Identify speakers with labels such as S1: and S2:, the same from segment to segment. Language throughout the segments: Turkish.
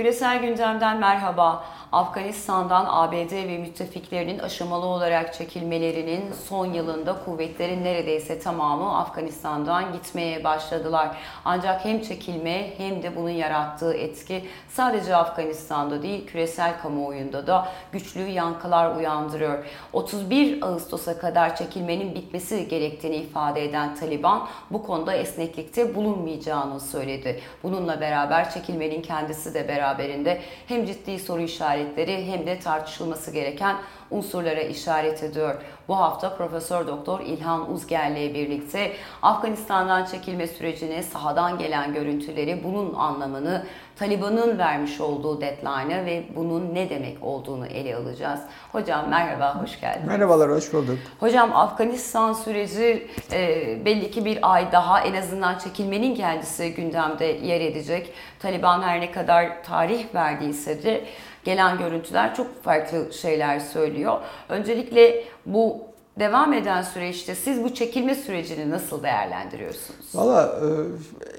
S1: Küresel gündemden merhaba. Afganistan'dan ABD ve müttefiklerinin aşamalı olarak çekilmelerinin son yılında kuvvetlerin neredeyse tamamı Afganistan'dan gitmeye başladılar. Ancak hem çekilme hem de bunun yarattığı etki sadece Afganistan'da değil küresel kamuoyunda da güçlü yankılar uyandırıyor. 31 Ağustos'a kadar çekilmenin bitmesi gerektiğini ifade eden Taliban bu konuda esneklikte bulunmayacağını söyledi. Bununla beraber çekilmenin kendisi de beraberinde hem ciddi soru işaretleri hem de tartışılması gereken unsurlara işaret ediyor. Bu hafta Profesör Doktor İlhan Uzger'le birlikte Afganistan'dan çekilme sürecini, sahadan gelen görüntüleri, bunun anlamını, Taliban'ın vermiş olduğu deadline'ı ve bunun ne demek olduğunu ele alacağız. Hocam merhaba, hoş geldiniz.
S2: Merhabalar, hoş bulduk.
S1: Hocam Afganistan süreci e, belli ki bir ay daha en azından çekilmenin kendisi gündemde yer edecek. Taliban her ne kadar tarih verdiyse de gelen görüntüler çok farklı şeyler söylüyor. Öncelikle bu devam eden süreçte siz bu çekilme sürecini nasıl değerlendiriyorsunuz?
S2: Valla e,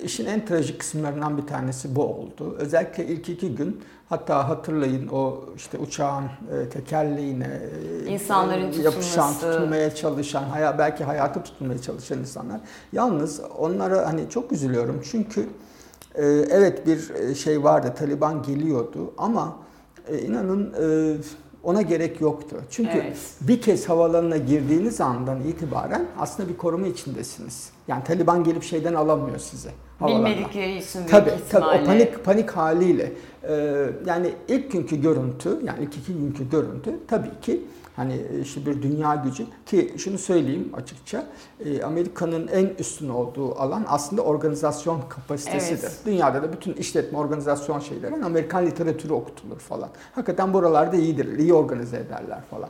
S2: işin en trajik kısımlarından bir tanesi bu oldu. Özellikle ilk iki gün hatta hatırlayın o işte uçağın e, tekerleğine
S1: e, insanların
S2: yapışan, tutulmaya çalışan, belki hayatı tutulmaya çalışan insanlar. Yalnız onlara hani çok üzülüyorum çünkü evet bir şey vardı Taliban geliyordu ama inanın ona gerek yoktu. Çünkü evet. bir kez havalanına girdiğiniz andan itibaren aslında bir koruma içindesiniz. Yani Taliban gelip şeyden alamıyor sizi.
S1: Havalarına. Bilmedikleri için
S2: tabii, tabii o panik panik haliyle. Ee, yani ilk günkü görüntü, yani ilk iki günkü görüntü tabii ki Hani e, işte bir dünya gücü ki şunu söyleyeyim açıkça e, Amerika'nın en üstün olduğu alan aslında organizasyon kapasitesidir. Evet. Dünyada da bütün işletme organizasyon şeylerin Amerikan literatürü okutulur falan. Hakikaten buralarda iyidir, iyi organize ederler falan.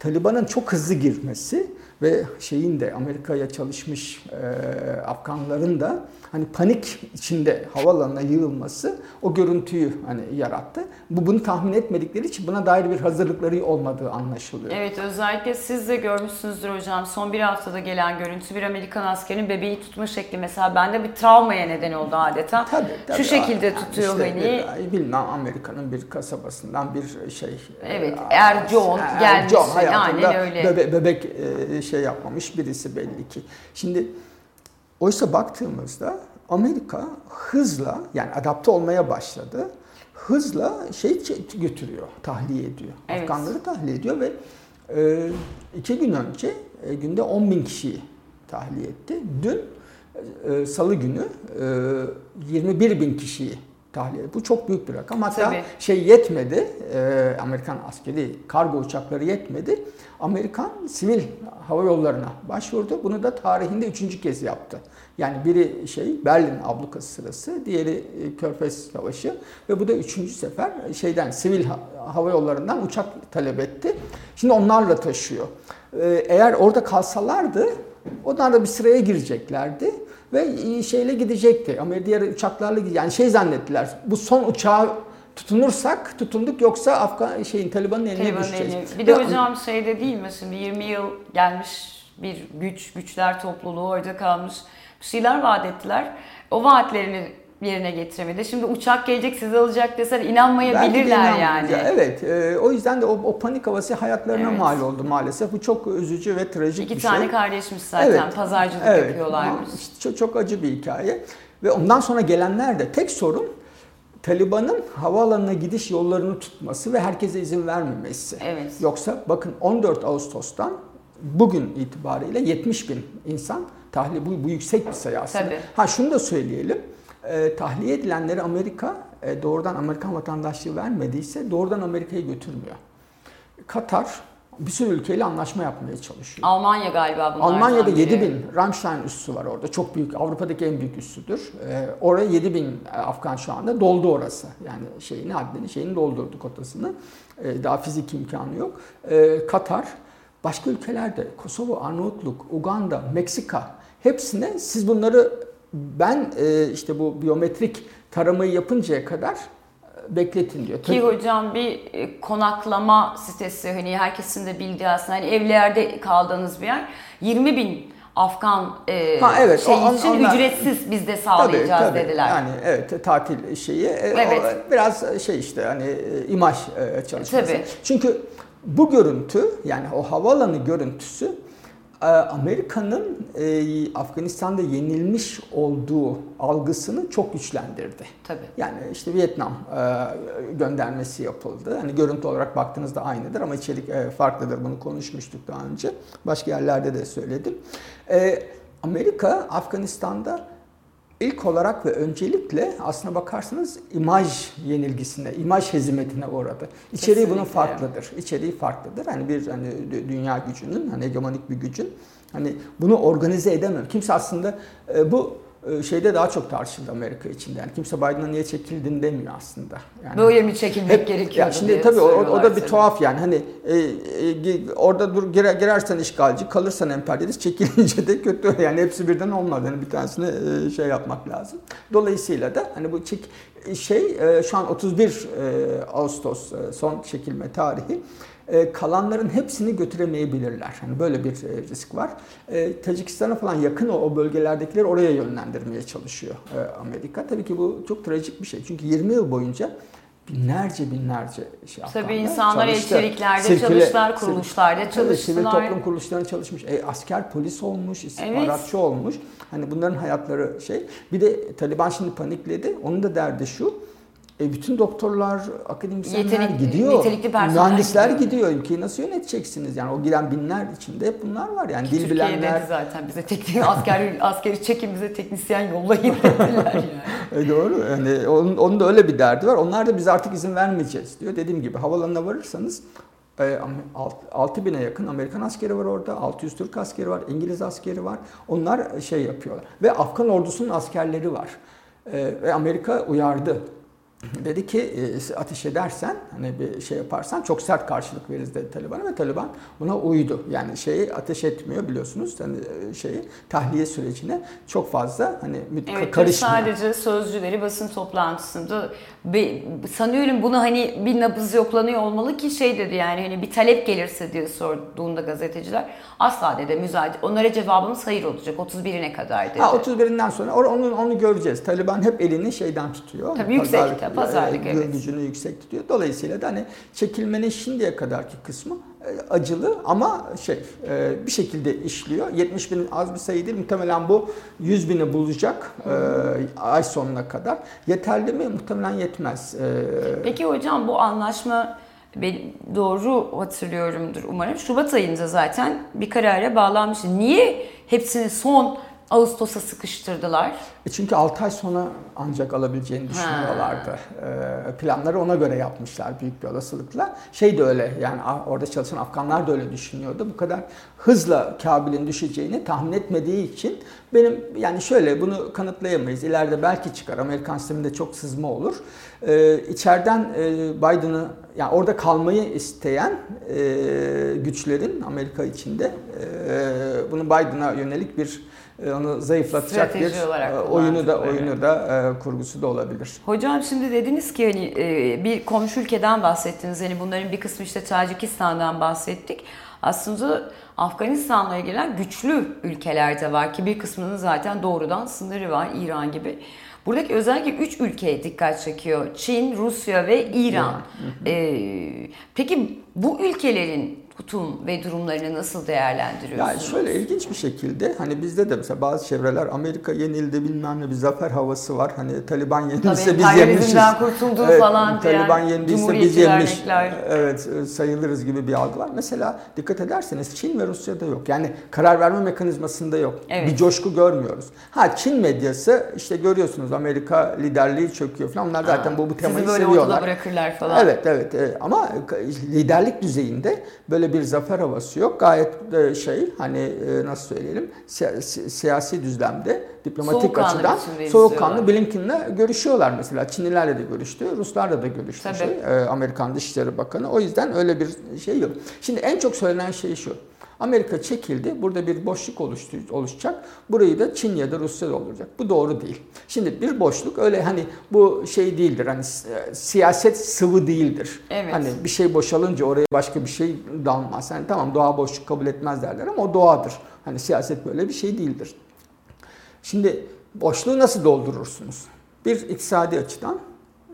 S2: Taliban'ın çok hızlı girmesi ve şeyin de Amerika'ya çalışmış e, Afganların da hani panik içinde havalanına yığılması o görüntüyü hani yarattı. Bu bunu tahmin etmedikleri için buna dair bir hazırlıkları olmadığı anlaşılıyor.
S1: Evet özellikle siz de görmüşsünüzdür hocam son bir haftada gelen görüntü bir Amerikan askerinin bebeği tutma şekli mesela bende bir travmaya neden oldu adeta. Tabii, tabii. Şu şekilde yani tutuyor işte beni.
S2: Bir, bilmem Amerika'nın bir kasabasından bir şey.
S1: Evet er John gelmiş. John hayatında.
S2: Bebe, bebek şey yapmamış birisi belli ki. Şimdi oysa baktığımızda Amerika hızla yani adapte olmaya başladı. Hızla şey götürüyor, tahliye ediyor. Evet. Afganları tahliye ediyor ve e, iki gün önce e, günde 10 bin kişiyi tahliye etti. Dün e, salı günü e, 21 bin kişiyi tahliye. Bu çok büyük bir rakam. Hatta Tabii. şey yetmedi, e, Amerikan askeri kargo uçakları yetmedi. Amerikan sivil hava yollarına başvurdu. Bunu da tarihinde üçüncü kez yaptı. Yani biri şey Berlin ablukası sırası, diğeri e, Körfez Savaşı ve bu da üçüncü sefer şeyden sivil hava yollarından uçak talep etti. Şimdi onlarla taşıyor. E, eğer orada kalsalardı onlar da bir sıraya gireceklerdi ve şeyle gidecekti. Ama diğer uçaklarla yani şey zannettiler. Bu son uçağı tutunursak tutunduk yoksa Afgan şeyin Taliban'ın eline Taliban'ın düşeceğiz. Eline.
S1: Bir de hocam şeyde değil mi şimdi 20 yıl gelmiş bir güç, güçler topluluğu orada kalmış. Bir şeyler vaat ettiler. O vaatlerini yerine getiremedi. Şimdi uçak gelecek sizi alacak deseler inanmayabilirler de yani.
S2: Evet. E, o yüzden de o, o panik havası hayatlarına evet. mal oldu maalesef. Bu çok üzücü ve trajik
S1: İki
S2: bir şey.
S1: İki tane kardeşmiş zaten. Evet. Pazarcılık evet. yapıyorlarmış.
S2: İşte çok, çok acı bir hikaye. Ve ondan sonra gelenler de tek sorun Taliban'ın havaalanına gidiş yollarını tutması ve herkese izin vermemesi. Evet. Yoksa bakın 14 Ağustos'tan bugün itibariyle 70 bin insan tahliye bu, bu yüksek bir sayı aslında. Tabii. Ha şunu da söyleyelim. E, tahliye edilenleri Amerika e, doğrudan Amerikan vatandaşlığı vermediyse doğrudan Amerika'ya götürmüyor. Katar bir sürü ülkeyle anlaşma yapmaya çalışıyor.
S1: Almanya galiba bunlardan
S2: Almanya'da 7 bin Ramstein üssü var orada. Çok büyük. Avrupa'daki en büyük üssüdür. Ee, oraya 7 bin Afgan şu anda doldu orası. Yani şeyini haddini şeyini doldurdu kotasını. Ee, daha fizik imkanı yok. Ee, Katar, başka ülkelerde Kosova, Arnavutluk, Uganda, Meksika hepsine siz bunları ben e, işte bu biyometrik taramayı yapıncaya kadar bekletin diyor.
S1: Ki hocam bir e, konaklama sitesi hani herkesin de bildiği aslında hani evlerde kaldığınız bir yer 20 bin Afgan e,
S2: Ha, evet,
S1: şey
S2: on-
S1: için
S2: onlar-
S1: ücretsiz biz de sağlayacağız
S2: tabii, tabii.
S1: dediler.
S2: Yani evet tatil şeyi e,
S1: Evet.
S2: o biraz şey işte hani e, imaj e, çalışması.
S1: Tabii.
S2: Çünkü bu görüntü yani o havaalanı görüntüsü e, Amerika'nın e, Afganistan'da yenilmiş olduğu algısını çok güçlendirdi.
S1: Tabii.
S2: Yani işte Vietnam e, göndermesi yapıldı. Hani görüntü olarak baktığınızda aynıdır ama içerik e, farklıdır. Bunu konuşmuştuk daha önce. Başka yerlerde de söyledim. E, Amerika Afganistan'da ilk olarak ve öncelikle aslına bakarsanız imaj yenilgisine, imaj hezimetine uğradı. İçeriği bunun
S1: Kesinlikle.
S2: farklıdır. İçeriği farklıdır. Hani bir hani dü- dünya gücünün, hani hegemonik bir gücün hani bunu organize edemem. Kimse aslında e, bu şeyde daha çok tartışıldı Amerika içinde. Yani kimse Biden'a niye çekildin demiyor aslında. Yani
S1: Böyle mi çekilmek
S2: hep-
S1: gerekiyor?
S2: ya şimdi tabii o, o da bir tuhaf yani hani e, e, orada dur girer, girersen işgalci kalırsan emperyalist çekilince de kötü yani hepsi birden olmaz yani bir tanesini e, şey yapmak lazım. Dolayısıyla da hani bu çek şey e, şu an 31 e, Ağustos e, son çekilme tarihi kalanların hepsini götüremeyebilirler. Hani böyle bir risk var. Tacikistan'a falan yakın o, o bölgelerdekileri oraya yönlendirmeye çalışıyor Amerika. Tabii ki bu çok trajik bir şey. Çünkü 20 yıl boyunca binlerce binlerce şey
S1: Tabii
S2: Afganlar
S1: insanlar
S2: çalıştı.
S1: elçiliklerde
S2: Sirküle-
S1: çalıştılar,
S2: sir-
S1: kuruluşlarda
S2: Sivil
S1: çalıştılar.
S2: toplum kuruluşlarında çalışmış. E, asker polis olmuş, istihbaratçı olmuş. Hani bunların hayatları şey. Bir de Taliban şimdi panikledi. Onun da derdi şu. E, bütün doktorlar, akademisyenler
S1: Yetenek-
S2: gidiyor.
S1: nitelikli personel
S2: Mühendisler
S1: gidiyor.
S2: gidiyor. Ülkeyi nasıl yöneteceksiniz? Yani o giren binler içinde hep bunlar var. Yani dil
S1: Türkiye
S2: bilenler.
S1: zaten bize teknik asker askeri çekin bize teknisyen yollayın dediler yani.
S2: E doğru. Yani onun, onun da öyle bir derdi var. Onlar da biz artık izin vermeyeceğiz diyor. Dediğim gibi havalanına varırsanız 6 bine yakın Amerikan askeri var orada. 600 Türk askeri var. İngiliz askeri var. Onlar şey yapıyorlar. Ve Afgan ordusunun askerleri var. E, Ve Amerika uyardı. Dedi ki e, ateş edersen hani bir şey yaparsan çok sert karşılık veririz dedi Taliban'a ve Taliban buna uydu. Yani şeyi ateş etmiyor biliyorsunuz hani e, şeyi tahliye sürecine çok fazla hani
S1: Evet,
S2: karışmıyor.
S1: sadece sözcüleri basın toplantısında be- sanıyorum bunu hani bir nabız yoklanıyor olmalı ki şey dedi yani hani bir talep gelirse diye sorduğunda gazeteciler asla dedi müzayede onlara cevabımız hayır olacak 31'ine kadar dedi.
S2: Ha 31'inden sonra onu onu göreceğiz. Taliban hep elini şeyden tutuyor.
S1: Tabii yüksekte,
S2: Pazarlık,
S1: pazarlık,
S2: e,
S1: evet.
S2: gücünü yüksek tutuyor. Dolayısıyla da hani çekilmenin şimdiye kadarki kısmı e, acılı ama şey e, bir şekilde işliyor. 70 bin az bir sayı değil. Muhtemelen bu 100 bini bulacak e, ay sonuna kadar. Yeterli mi? Muhtemelen yetmez. E,
S1: Peki hocam bu anlaşma ben doğru hatırlıyorumdur umarım. Şubat ayında zaten bir karara bağlanmıştı. Niye hepsini son Ağustos'a sıkıştırdılar?
S2: E Çünkü 6 ay sonra ancak alabileceğini düşünüyorlardı. Ee, planları ona göre yapmışlar büyük bir olasılıkla. Şey de öyle yani orada çalışan Afganlar da öyle düşünüyordu. Bu kadar hızla Kabil'in düşeceğini tahmin etmediği için benim yani şöyle bunu kanıtlayamayız. İleride belki çıkar. Amerikan sisteminde çok sızma olur. Ee, içeriden e, Biden'ı yani orada kalmayı isteyen e, güçlerin Amerika içinde e, bunu Biden'a yönelik bir e, onu zayıflatacak
S1: Strateji
S2: bir
S1: olarak
S2: e, oyunu da oyunu da e, kurgusu da olabilir.
S1: Hocam şimdi dediniz ki hani e, bir komşu ülkeden bahsettiniz. Hani bunların bir kısmı işte Tacikistan'dan bahsettik. Aslında Afganistan'la ilgilenen güçlü ülkeler de var ki bir kısmının zaten doğrudan sınırı var İran gibi. Buradaki özellikle üç ülkeye dikkat çekiyor. Çin, Rusya ve İran. Ee, peki bu ülkelerin tutum ve durumlarını nasıl değerlendiriyorsunuz?
S2: Yani şöyle ilginç bir şekilde hani bizde de mesela bazı çevreler Amerika yenildi bilmem ne bir zafer havası var. Hani Taliban yenilse
S1: Tabii
S2: biz yenmişiz.
S1: kurtuldu
S2: Evet,
S1: falan
S2: Taliban yendiyse biz
S1: cumhuriyetçi
S2: yenmiş.
S1: dernekler.
S2: Evet e, sayılırız gibi bir algı var. Mesela dikkat ederseniz Çin ve Rusya'da yok. Yani karar verme mekanizmasında yok.
S1: Evet.
S2: Bir coşku görmüyoruz. Ha Çin medyası işte görüyorsunuz Amerika liderliği çöküyor falan. Onlar zaten
S1: Ha,
S2: bu bu temayı
S1: Sizi böyle
S2: seviyorlar.
S1: ortada bırakırlar falan.
S2: Evet evet e, ama liderlik düzeyinde böyle bir zafer havası yok. Gayet e, şey hani e, nasıl söyleyelim siya- si- siyasi düzlemde diplomatik
S1: Soğukkanlı
S2: açıdan soğukkanlı. Blinken'la görüşüyorlar mesela. Çinlilerle de görüştü, Ruslarla da görüştü şey, e, Amerikan Dışişleri Bakanı. O yüzden öyle bir şey yok. Şimdi en çok söylenen şey şu. Amerika çekildi. Burada bir boşluk oluştu, oluşacak. Burayı da Çin ya da Rusya dolduracak. Bu doğru değil. Şimdi bir boşluk öyle hani bu şey değildir. Hani e, siyaset sıvı değildir.
S1: Evet.
S2: Hani bir şey boşalınca oraya başka bir şey dalmaz. Hani tamam doğa boşluk kabul etmez derler ama o doğadır. Hani siyaset böyle bir şey değildir. Şimdi boşluğu nasıl doldurursunuz? Bir iktisadi açıdan,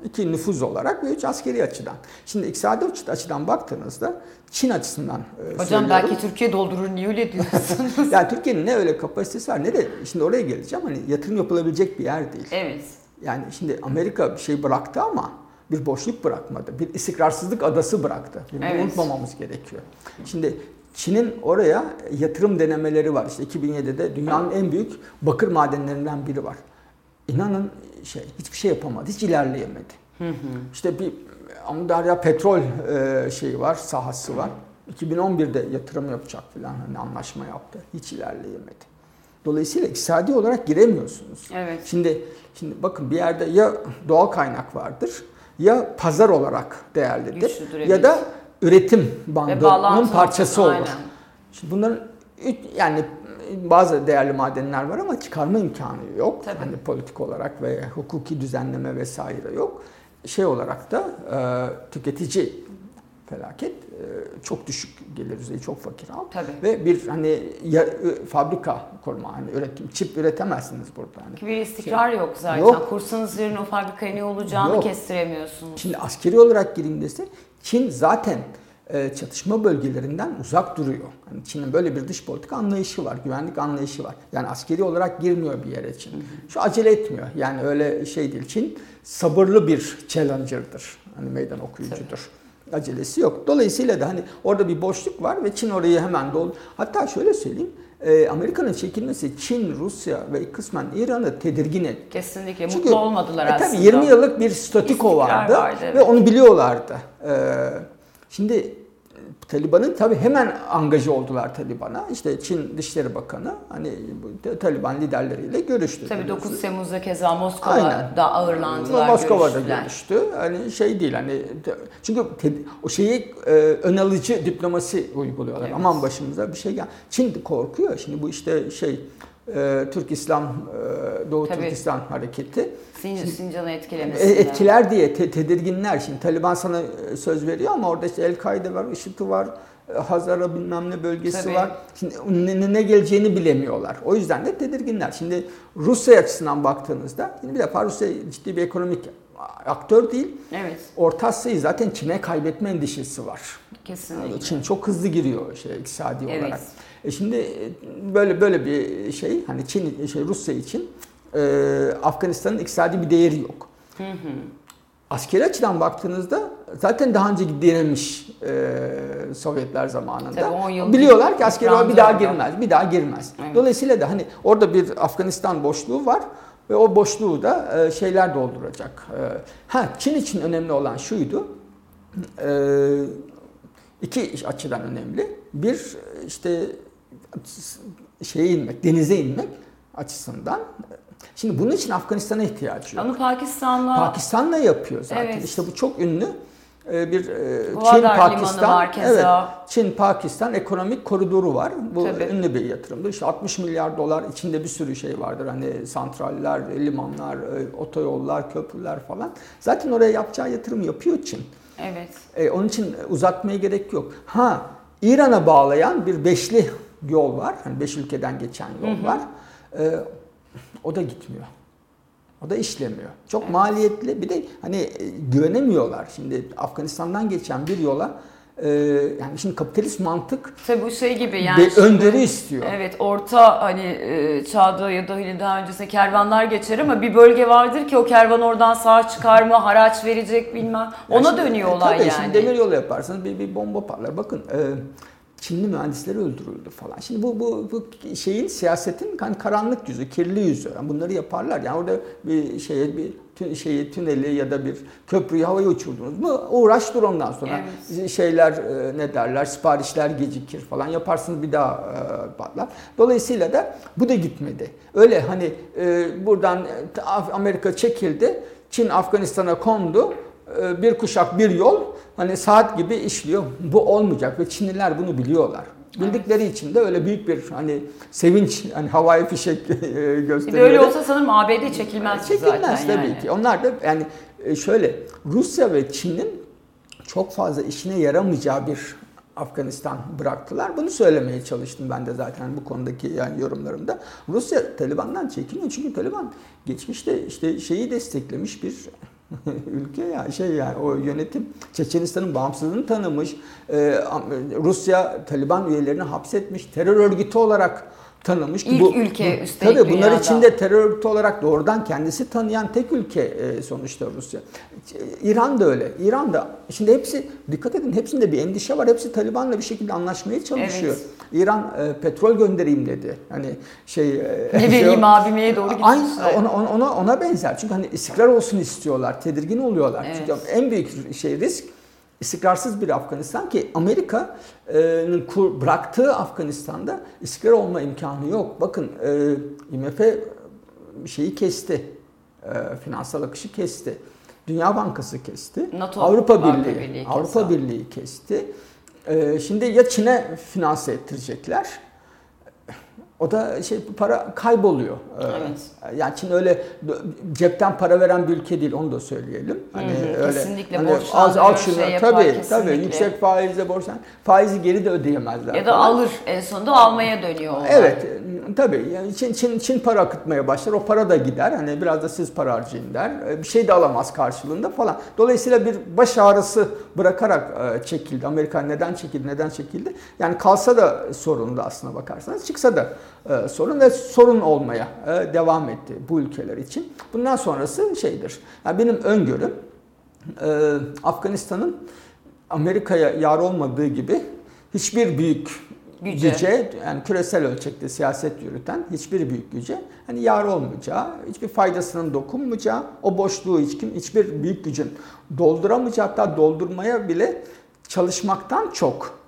S2: iki nüfuz olarak ve üç askeri açıdan. Şimdi iktisadi açıdan baktığınızda Çin açısından e,
S1: Hocam
S2: söylüyorum.
S1: belki Türkiye doldurur niye öyle diyorsunuz?
S2: yani Türkiye'nin ne öyle kapasitesi var ne de şimdi oraya geleceğim hani yatırım yapılabilecek bir yer değil.
S1: evet.
S2: Yani şimdi Amerika bir şey bıraktı ama bir boşluk bırakmadı. Bir istikrarsızlık adası bıraktı. Bunu
S1: Evet.
S2: unutmamamız gerekiyor. Şimdi Çin'in oraya yatırım denemeleri var. İşte 2007'de dünyanın en büyük bakır madenlerinden biri var. İnanın şey hiçbir şey yapamadı, hiç ilerleyemedi. İşte bir Amudarya petrol e, şeyi var, sahası var. 2011'de yatırım yapacak falan hani anlaşma yaptı. Hiç ilerleyemedi. Dolayısıyla iktisadi olarak giremiyorsunuz.
S1: Evet.
S2: Şimdi şimdi bakın bir yerde ya doğal kaynak vardır ya pazar olarak değerlidir ya da üretim bandının parçası olur.
S1: aynen.
S2: Şimdi bunların yani bazı değerli madenler var ama çıkarma imkanı yok.
S1: Tabii.
S2: Hani politik olarak ve hukuki düzenleme vesaire yok. Şey olarak da e, tüketici felaket e, çok düşük gelir düzeyi, çok fakir halk.
S1: Tabii.
S2: Ve bir hani ya, fabrika kurma, hani üretim, çip üretemezsiniz burada. Hani.
S1: Bir istikrar yok zaten.
S2: Yok.
S1: Kursanız yarın o fabrikaya ne olacağını
S2: Yok.
S1: kestiremiyorsunuz.
S2: Şimdi askeri olarak gireyim dese Çin zaten çatışma bölgelerinden uzak duruyor. Hani Çin'in böyle bir dış politika anlayışı var, güvenlik anlayışı var. Yani askeri olarak girmiyor bir yere Çin. Şu acele etmiyor. Yani öyle şey değil. Çin sabırlı bir challenger'dır. Hani meydan okuyucudur. Acelesi yok. Dolayısıyla da hani orada bir boşluk var ve Çin orayı hemen doldu. Hatta şöyle söyleyeyim. e, Amerika'nın çekilmesi Çin, Rusya ve kısmen İran'ı tedirgin etti.
S1: Kesinlikle
S2: Çünkü,
S1: mutlu olmadılar
S2: e,
S1: aslında.
S2: Tabii 20 yıllık bir statiko vardı,
S1: vardı,
S2: ve
S1: evet.
S2: onu biliyorlardı. Ee, şimdi e, Taliban'ın tabii hemen angaja oldular Taliban'a. İşte Çin Dışişleri Bakanı hani bu Taliban liderleriyle görüştü.
S1: Tabii
S2: biliyorsunuz.
S1: 9 Temmuz'da keza. Moskova'da ağırlandılar,
S2: Moskova'da
S1: görüştüler.
S2: görüştü. Hani şey değil hani çünkü o şeyi e, ön alıcı diplomasi uyguluyorlar.
S1: Evet.
S2: Aman başımıza bir şey gel. Çin korkuyor. Şimdi bu işte şey e, Türk İslam e, Doğu
S1: Tabii.
S2: Türkistan hareketi.
S1: Sin Sincan'ı
S2: E,
S1: etkilemesi.
S2: etkiler diye te- tedirginler. Şimdi Taliban sana e, söz veriyor ama orada işte El-Kaide var, IŞİD'i var, e, Hazara bilmem ne bölgesi
S1: Tabii.
S2: var. Şimdi ne, ne- geleceğini bilemiyorlar. O yüzden de tedirginler. Şimdi Rusya açısından baktığınızda, şimdi bir defa Rusya ciddi bir ekonomik aktör değil.
S1: Evet,
S2: Orta Asya'yı zaten Çin'e kaybetme endişesi var.
S1: kesinlikle.
S2: Yani Çin çok hızlı giriyor şey iktisadi
S1: Evet.
S2: olarak. E şimdi e, böyle böyle bir şey hani Çin şey Rusya için e, Afganistan'ın iktisadi bir değeri yok. Askeri açıdan baktığınızda zaten daha önce direnmiş e, Sovyetler zamanında. Biliyorlar ki askeri bir daha girmez, bir daha girmez.
S1: Evet.
S2: Dolayısıyla da hani orada bir Afganistan boşluğu var ve o boşluğu da e, şeyler dolduracak. E, ha Çin için önemli olan şuydu. E, iki açıdan önemli. Bir işte şeye inmek, denize inmek açısından. Şimdi bunun için Afganistan'a ihtiyacı yok.
S1: Ama Pakistan'la
S2: Pakistan'la yapıyor zaten.
S1: Evet.
S2: İşte bu çok ünlü e, bir e, Çin Pakistan evet Çin Pakistan ekonomik koridoru var. Bu
S1: Tabii.
S2: ünlü bir yatırımdır. İşte 60 milyar dolar içinde bir sürü şey vardır. Hani santraller, limanlar, e, otoyollar, köprüler falan. Zaten oraya yapacağı yatırım yapıyor Çin.
S1: evet.
S2: E, onun için uzatmaya gerek yok. Ha İran'a bağlayan bir beşli yol var. Hani beş ülkeden geçen yol var. E, o da gitmiyor. O da işlemiyor. Çok maliyetli. Bir de hani e, güvenemiyorlar. Şimdi Afganistan'dan geçen bir yola e, yani şimdi kapitalist mantık
S1: Tabii bu şey gibi yani.
S2: bir
S1: şimdi-
S2: önderi istiyor.
S1: Evet orta hani e, çağda ya da hani daha öncesinde kervanlar geçer ama bir bölge vardır ki o kervan oradan sağ çıkar mı haraç verecek bilmem. Ona
S2: Yani şimdi-
S1: dönüyor
S2: e,
S1: olay
S2: tabii
S1: yani.
S2: Şimdi demir yolu yaparsanız bir, bir bomba patlar. Bakın e, Çinli mühendisleri öldürüldü falan. Şimdi bu, bu, bu şeyin siyasetin hani karanlık yüzü, kirli yüzü. Yani bunları yaparlar. Yani orada bir şeye bir tü- şeyi tüneli ya da bir köprüyü havaya uçurdunuz mu uğraş dur ondan sonra. Şeyler e, ne derler siparişler gecikir falan yaparsınız bir daha e, patlar. Dolayısıyla da bu da gitmedi. Öyle hani e, buradan e, Amerika çekildi. Çin Afganistan'a kondu. E, bir kuşak bir yol hani saat gibi işliyor. Bu olmayacak ve Çinliler bunu biliyorlar. Bildikleri için de öyle büyük bir hani sevinç, hani havai fişek gösteriyor. Bir de
S1: öyle olsa sanırım ABD çekilmez
S2: Çekilmez
S1: zaten
S2: tabii
S1: yani.
S2: ki. Onlar da yani şöyle Rusya ve Çin'in çok fazla işine yaramayacağı bir Afganistan bıraktılar. Bunu söylemeye çalıştım ben de zaten bu konudaki yani yorumlarımda. Rusya Taliban'dan çekiniyor çünkü Taliban geçmişte işte şeyi desteklemiş bir ülke ya şey yani o yönetim Çeçenistan'ın bağımsızlığını tanımış. Ee, Rusya Taliban üyelerini hapsetmiş. Terör örgütü olarak tanımış.
S1: İlk bu, ülke üstelik
S2: Tabii bunlar
S1: dünyada.
S2: içinde terör örgütü olarak doğrudan kendisi tanıyan tek ülke e, sonuçta Rusya. İran da öyle. İran da şimdi hepsi dikkat edin hepsinde bir endişe var. Hepsi Taliban'la bir şekilde anlaşmaya çalışıyor. Evet. İran e, petrol göndereyim dedi. Hani şey
S1: e, ne vereyim şey, abimeye doğru
S2: Aynı ona, ona ona benzer. Çünkü hani istikrar olsun istiyorlar. Tedirgin oluyorlar. Evet. Çünkü en büyük şey risk istikrarsız bir Afganistan ki Amerika'nın bıraktığı Afganistan'da istikrar olma imkanı yok. Bakın e, IMF şeyi kesti. E, finansal akışı kesti. Dünya Bankası kesti.
S1: NATO
S2: Avrupa Birliği, Birliği Avrupa Birliği kesti. E, şimdi ya Çin'e finanse ettirecekler o da şey para kayboluyor.
S1: Ee, evet.
S2: Yani Çin öyle cepten para veren bir ülke değil onu da söyleyelim.
S1: Hani hı hı, öyle kesinlikle hani
S2: az al şunu şey yapar, tabii kesinlikle. tabii yüksek faizle borçlan faizi geri de ödeyemezler.
S1: Ya da falan. alır en sonunda almaya dönüyor. Onlar.
S2: Evet tabii yani Çin, Çin Çin para akıtmaya başlar. O para da gider. Hani biraz da siz para harcayın der. E, bir şey de alamaz karşılığında falan. Dolayısıyla bir baş ağrısı bırakarak e, çekildi. Amerika neden çekildi? Neden çekildi? Yani kalsa da sorun da aslına bakarsanız. Çıksa da e, sorun ve sorun olmaya devam etti bu ülkeler için. Bundan sonrası şeydir. Yani benim öngörüm Afganistan'ın Amerika'ya yar olmadığı gibi hiçbir büyük güce. güce yani küresel ölçekte siyaset yürüten hiçbir büyük güce hani yar olmayacağı, hiçbir faydasının dokunmayacağı, o boşluğu hiç kim hiçbir büyük gücün dolduramayacağı hatta doldurmaya bile çalışmaktan çok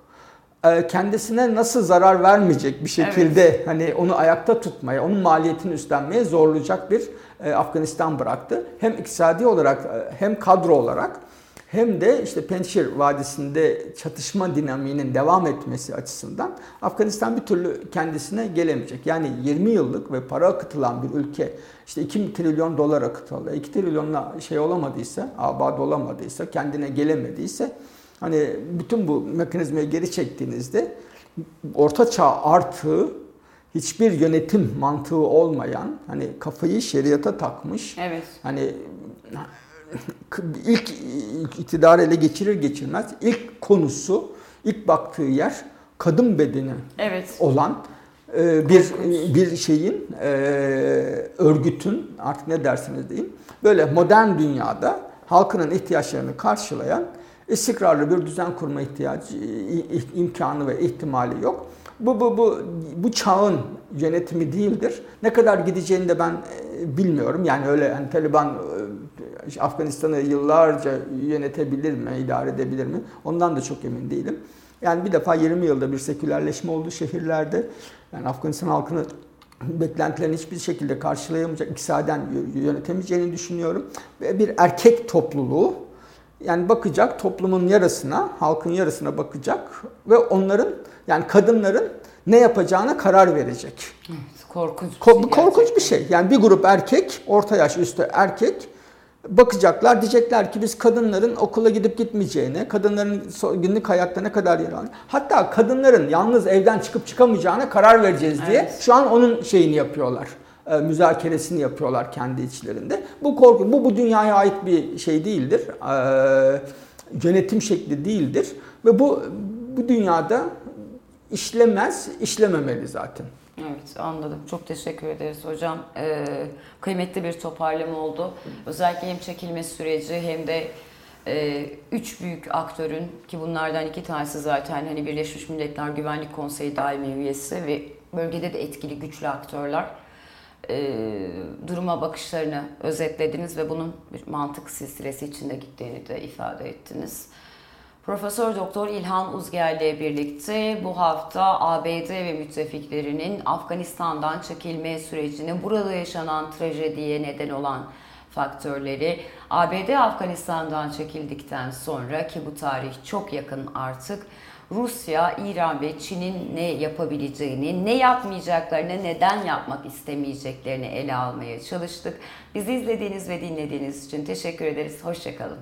S2: e, kendisine nasıl zarar vermeyecek bir şekilde evet. hani onu ayakta tutmaya, onun maliyetini üstlenmeye zorlayacak bir e, Afganistan bıraktı. Hem iktisadi olarak e, hem kadro olarak hem de işte Pençir Vadisi'nde çatışma dinamiğinin devam etmesi açısından Afganistan bir türlü kendisine gelemeyecek. Yani 20 yıllık ve para akıtılan bir ülke işte 2 trilyon dolar akıtıldı. 2 trilyonla şey olamadıysa, abad olamadıysa, kendine gelemediyse Hani bütün bu mekanizmayı geri çektiğinizde orta çağ artığı hiçbir yönetim mantığı olmayan hani kafayı şeriata takmış.
S1: Evet.
S2: Hani ilk iktidar ele geçirir geçirmez ilk konusu ilk baktığı yer kadın bedeni
S1: evet.
S2: olan e, bir bir şeyin e, örgütün artık ne dersiniz deyin böyle modern dünyada halkının ihtiyaçlarını karşılayan istikrarlı bir düzen kurma ihtiyacı, imkanı ve ihtimali yok. Bu, bu, bu, bu çağın yönetimi değildir. Ne kadar gideceğini de ben e, bilmiyorum. Yani öyle yani Taliban e, Afganistan'ı yıllarca yönetebilir mi, idare edebilir mi? Ondan da çok emin değilim. Yani bir defa 20 yılda bir sekülerleşme oldu şehirlerde. Yani Afganistan halkını beklentilerini hiçbir şekilde karşılayamayacak, iktisaden yönetemeyeceğini düşünüyorum. Ve bir erkek topluluğu yani bakacak toplumun yarısına, halkın yarısına bakacak ve onların yani kadınların ne yapacağına karar verecek.
S1: Evet, korkunç
S2: bir şey. Korkunç bir şey. Yani bir grup erkek, orta yaş üstü erkek bakacaklar diyecekler ki biz kadınların okula gidip gitmeyeceğine, kadınların günlük hayatta ne kadar yer alacağını, hatta kadınların yalnız evden çıkıp çıkamayacağına karar vereceğiz diye evet. şu an onun şeyini yapıyorlar. E, müzakeresini yapıyorlar kendi içlerinde. Bu korku, bu bu dünyaya ait bir şey değildir. E, yönetim şekli değildir ve bu bu dünyada işlemez, işlememeli zaten.
S1: Evet anladım. Çok teşekkür ederiz hocam. Ee, kıymetli bir toparlama oldu. Özellikle hem çekilme süreci hem de e, üç büyük aktörün ki bunlardan iki tanesi zaten hani Birleşmiş Milletler Güvenlik Konseyi daimi üyesi ve bölgede de etkili güçlü aktörler e, duruma bakışlarını özetlediniz ve bunun bir mantık silsilesi içinde gittiğini de ifade ettiniz. Profesör Doktor İlhan Uzger ile birlikte bu hafta ABD ve müttefiklerinin Afganistan'dan çekilme sürecini, burada yaşanan trajediye neden olan faktörleri, ABD Afganistan'dan çekildikten sonra ki bu tarih çok yakın artık Rusya, İran ve Çin'in ne yapabileceğini, ne yapmayacaklarını, neden yapmak istemeyeceklerini ele almaya çalıştık. Bizi izlediğiniz ve dinlediğiniz için teşekkür ederiz. Hoşçakalın.